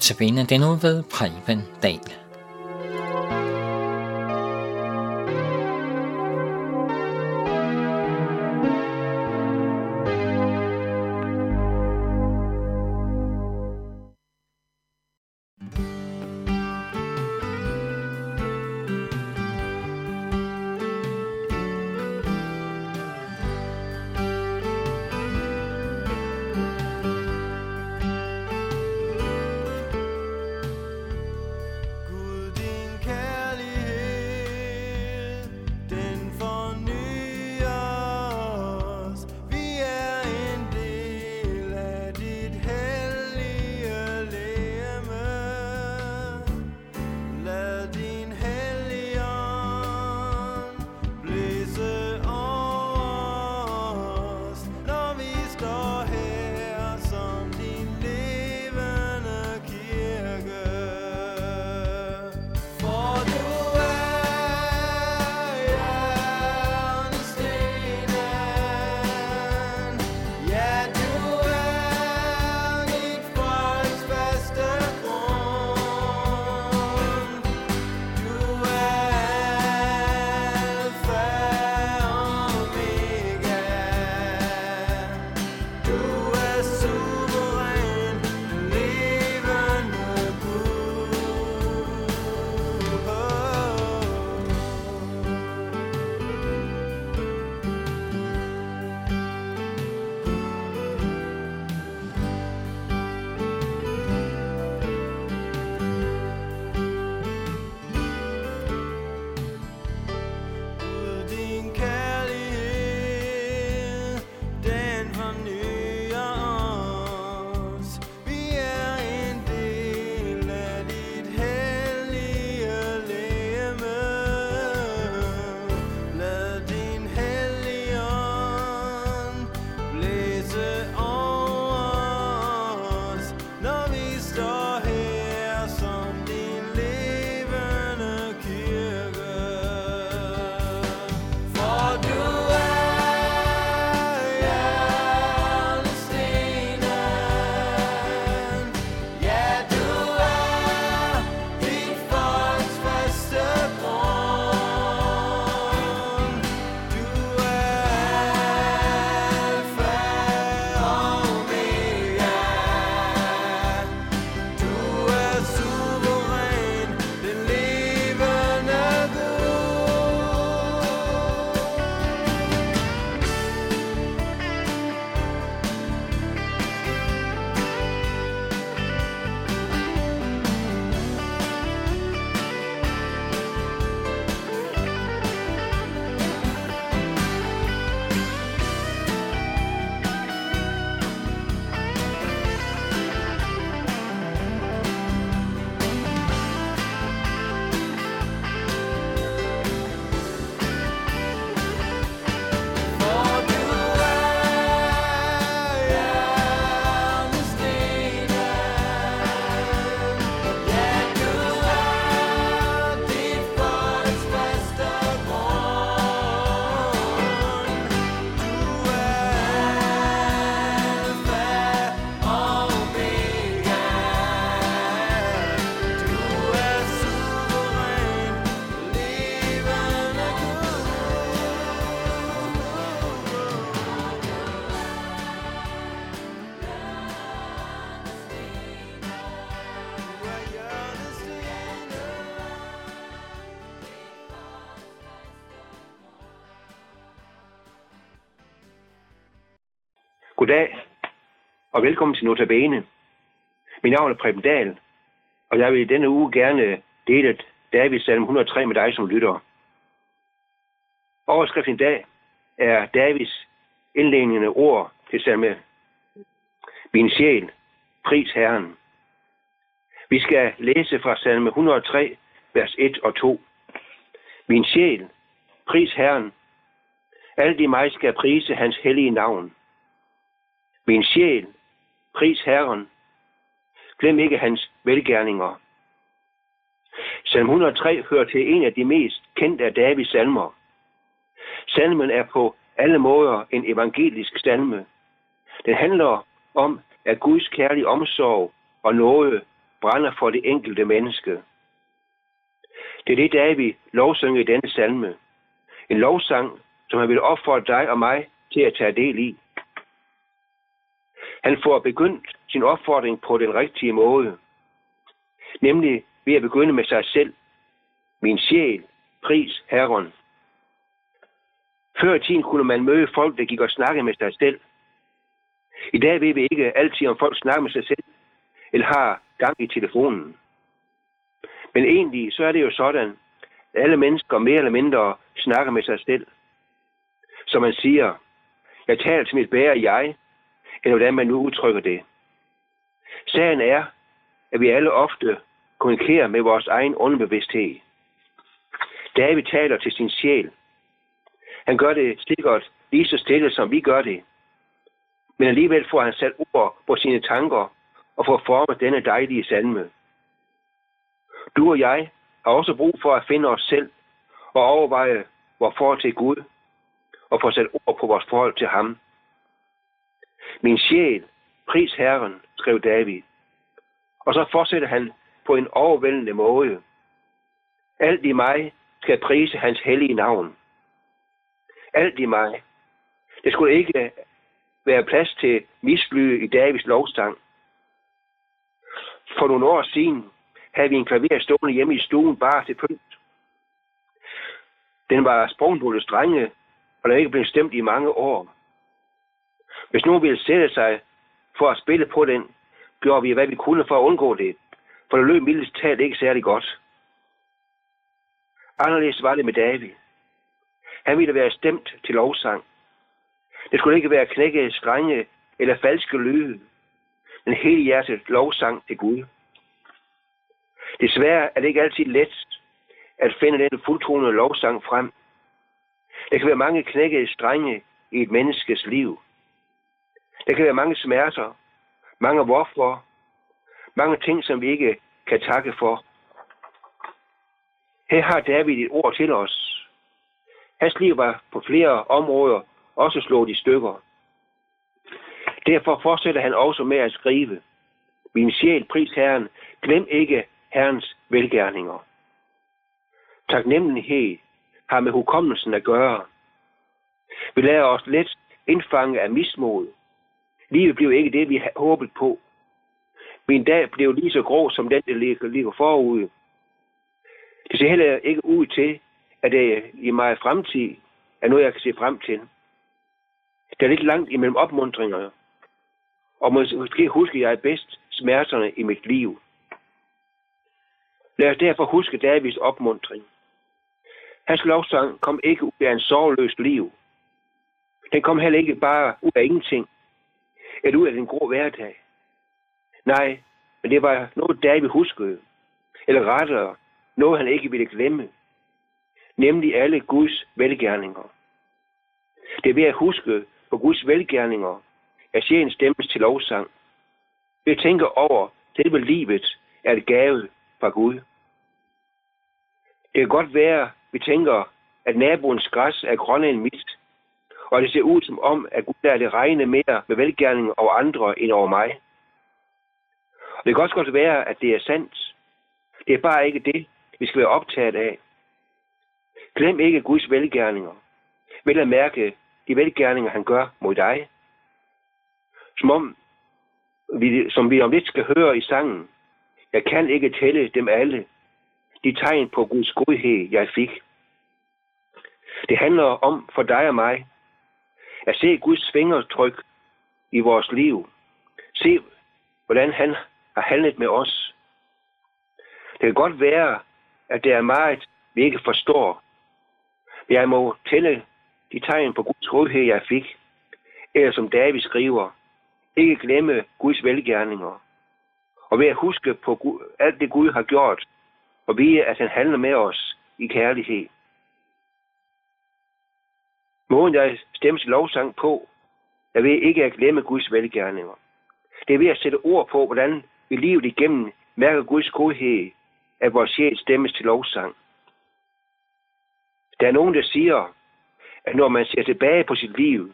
Notabene den nu ved Preben Dahl. Goddag, og velkommen til Notabene. Mit navn er Preben Dahl, og jeg vil i denne uge gerne dele Davids salm 103 med dig som lytter. Overskriften i dag er Davids indlægnende ord til salme Min sjæl, pris Herren. Vi skal læse fra salme 103, vers 1 og 2. Min sjæl, pris Herren. Alt i mig skal prise hans hellige navn. Min sjæl, pris Herren. Glem ikke hans velgerninger. Salm 103 hører til en af de mest kendte af Davids salmer. Salmen er på alle måder en evangelisk salme. Den handler om, at Guds kærlige omsorg og nåde brænder for det enkelte menneske. Det er det, David lovsynger i denne salme. En lovsang, som han vil opfordre dig og mig til at tage del i. Han får begyndt sin opfordring på den rigtige måde. Nemlig ved at begynde med sig selv. Min sjæl, pris Herren. Før i tiden kunne man møde folk, der gik og snakkede med sig selv. I dag ved vi ikke altid, om folk snakker med sig selv, eller har gang i telefonen. Men egentlig så er det jo sådan, at alle mennesker mere eller mindre snakker med sig selv. Som man siger, jeg taler til mit bære jeg, eller hvordan man nu udtrykker det. Sagen er, at vi alle ofte kommunikerer med vores egen underbevidsthed. David taler til sin sjæl. Han gør det sikkert lige så stille, som vi gør det. Men alligevel får han sat ord på sine tanker og får formet denne dejlige salme. Du og jeg har også brug for at finde os selv og overveje vores forhold til Gud og få sat ord på vores forhold til ham. Min sjæl, pris Herren, skrev David. Og så fortsætter han på en overvældende måde. Alt i mig skal prise hans hellige navn. Alt i mig. Det skulle ikke være plads til mislyde i Davids lovstang. For nogle år siden havde vi en klaver stående hjemme i stuen bare til pynt. Den var sprungbullet strenge, og der er ikke blevet stemt i mange år. Hvis nogen ville sætte sig for at spille på den, gjorde vi, hvad vi kunne for at undgå det, for det løb mildest talt ikke særlig godt. Anderledes var det med David. Han ville være stemt til lovsang. Det skulle ikke være knækket strenge eller falske lyde, men hele hjertet lovsang til Gud. Desværre er det ikke altid let at finde den fuldtonede lovsang frem. Der kan være mange knækkede strenge i et menneskes liv. Der kan være mange smerter, mange hvorfor, mange ting, som vi ikke kan takke for. Her har David et ord til os. Hans liv var på flere områder også slået i stykker. Derfor fortsætter han også med at skrive. Min sjæl, pris Herren, glem ikke Herrens velgærninger. Taknemmelighed har med hukommelsen at gøre. Vi lader os let indfange af mismod. Livet blev ikke det, vi havde håbet på. Min dag blev lige så grå, som den, der ligger, ligger forude. Det ser heller ikke ud til, at det i meget fremtid er noget, jeg kan se frem til. Der er lidt langt imellem opmuntringerne, og måske husker jeg bedst smerterne i mit liv. Lad os derfor huske Davids opmuntring. Hans lovsang kom ikke ud af en sorgløst liv. Den kom heller ikke bare ud af ingenting, eller ud af den grå hverdag. Nej, men det var noget, David huskede, eller rettere, noget han ikke ville glemme, nemlig alle Guds velgerninger. Det er ved at huske på Guds velgerninger, at sjælen stemmes til lovsang. Ved at tænke over, selve livet er et gave fra Gud. Det kan godt være, vi tænker, at naboens græs er grønnere end mit, og det ser ud som om, at Gud lader det regne mere med velgærning over andre end over mig. Og det kan også godt være, at det er sandt. Det er bare ikke det, vi skal være optaget af. Glem ikke Guds velgærninger. Vel at mærke de velgærninger, han gør mod dig. Som om, vi, som vi om lidt skal høre i sangen. Jeg kan ikke tælle dem alle. De tegn på Guds godhed, jeg fik. Det handler om for dig og mig at se Guds fingertryk i vores liv. Se, hvordan han har handlet med os. Det kan godt være, at det er meget, vi ikke forstår. Men jeg må tælle de tegn på Guds rådhed, jeg fik. Eller som David skriver, ikke glemme Guds velgærninger. Og ved at huske på Gud, alt det Gud har gjort, og vide, at han handler med os i kærlighed. Måden jeg stemmes lovsang på, er ved ikke at glemme Guds velgærninger. Det er ved at sætte ord på, hvordan vi livet igennem mærker Guds godhed, at vores sjæl stemmes til lovsang. Der er nogen, der siger, at når man ser tilbage på sit liv,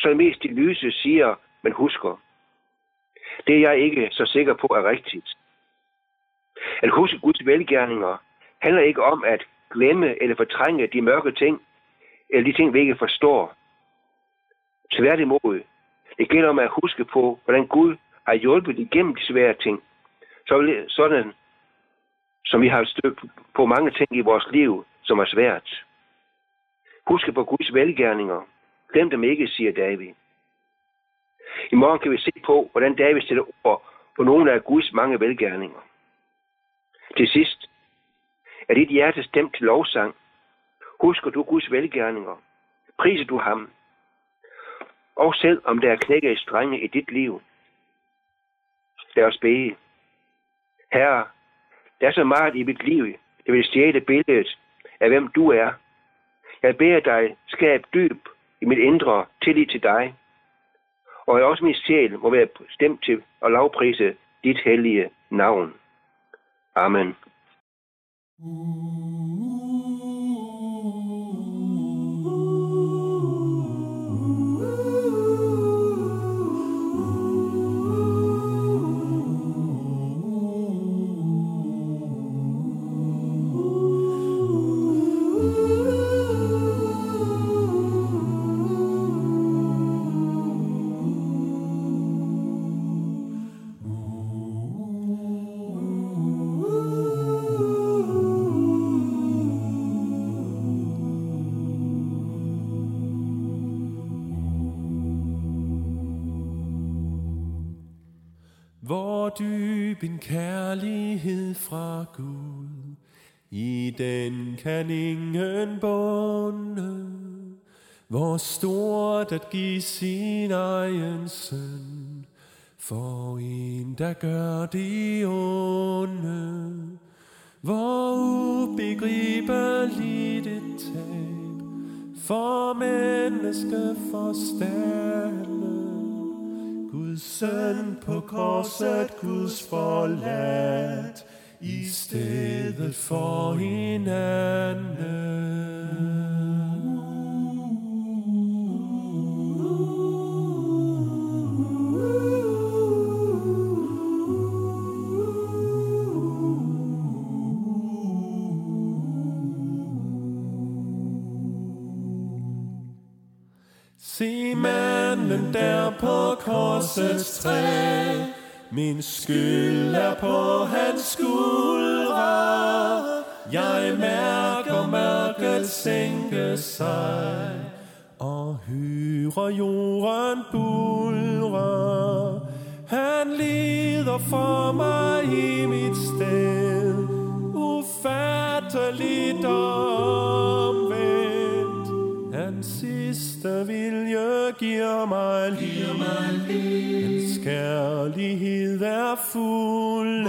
så er det mest de lyse siger, man husker. Det er jeg ikke så sikker på er rigtigt. At huske Guds velgærninger handler ikke om at glemme eller fortrænge de mørke ting, eller de ting, vi ikke forstår. Tværtimod, det gælder om at huske på, hvordan Gud har hjulpet igennem de svære ting. Så sådan, som vi har stødt på mange ting i vores liv, som er svært. Husk på Guds velgærninger. Glem dem ikke, siger David. I morgen kan vi se på, hvordan David stiller ord på nogle af Guds mange velgærninger. Til sidst, er dit hjerte stemt til lovsang? Husker du Guds velgærninger? Priser du ham? Og selv om der er knækket i strenge i dit liv. Lad os bede. Herre, der er så meget i mit liv, det vil stjæle billedet af, hvem du er. Jeg beder dig, skab dyb i mit indre tillid til dig, og at også min sjæl må være stemt til at lovprise dit hellige navn. Amen. Mm. En kærlighed fra Gud, i den kan ingen bonde, Hvor stort at give sin egen søn, for en, der gør det onde. Hvor ubegribeligt et tab, for menneske. Guds søn på korset, Guds forladt, i stedet for hinanden. Korsets træ, min skyld er på hans skuldre. Jeg mærker mørket sænke sig, og hyrer jorden bulre. Han lider for mig i mit sted, ufatteligt om sidste vilje giver mig liv. Hans kærlighed er fuld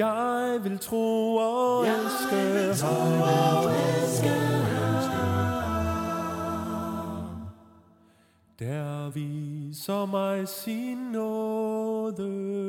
Jeg vil tro og elske ham. Der viser mig sin nåde.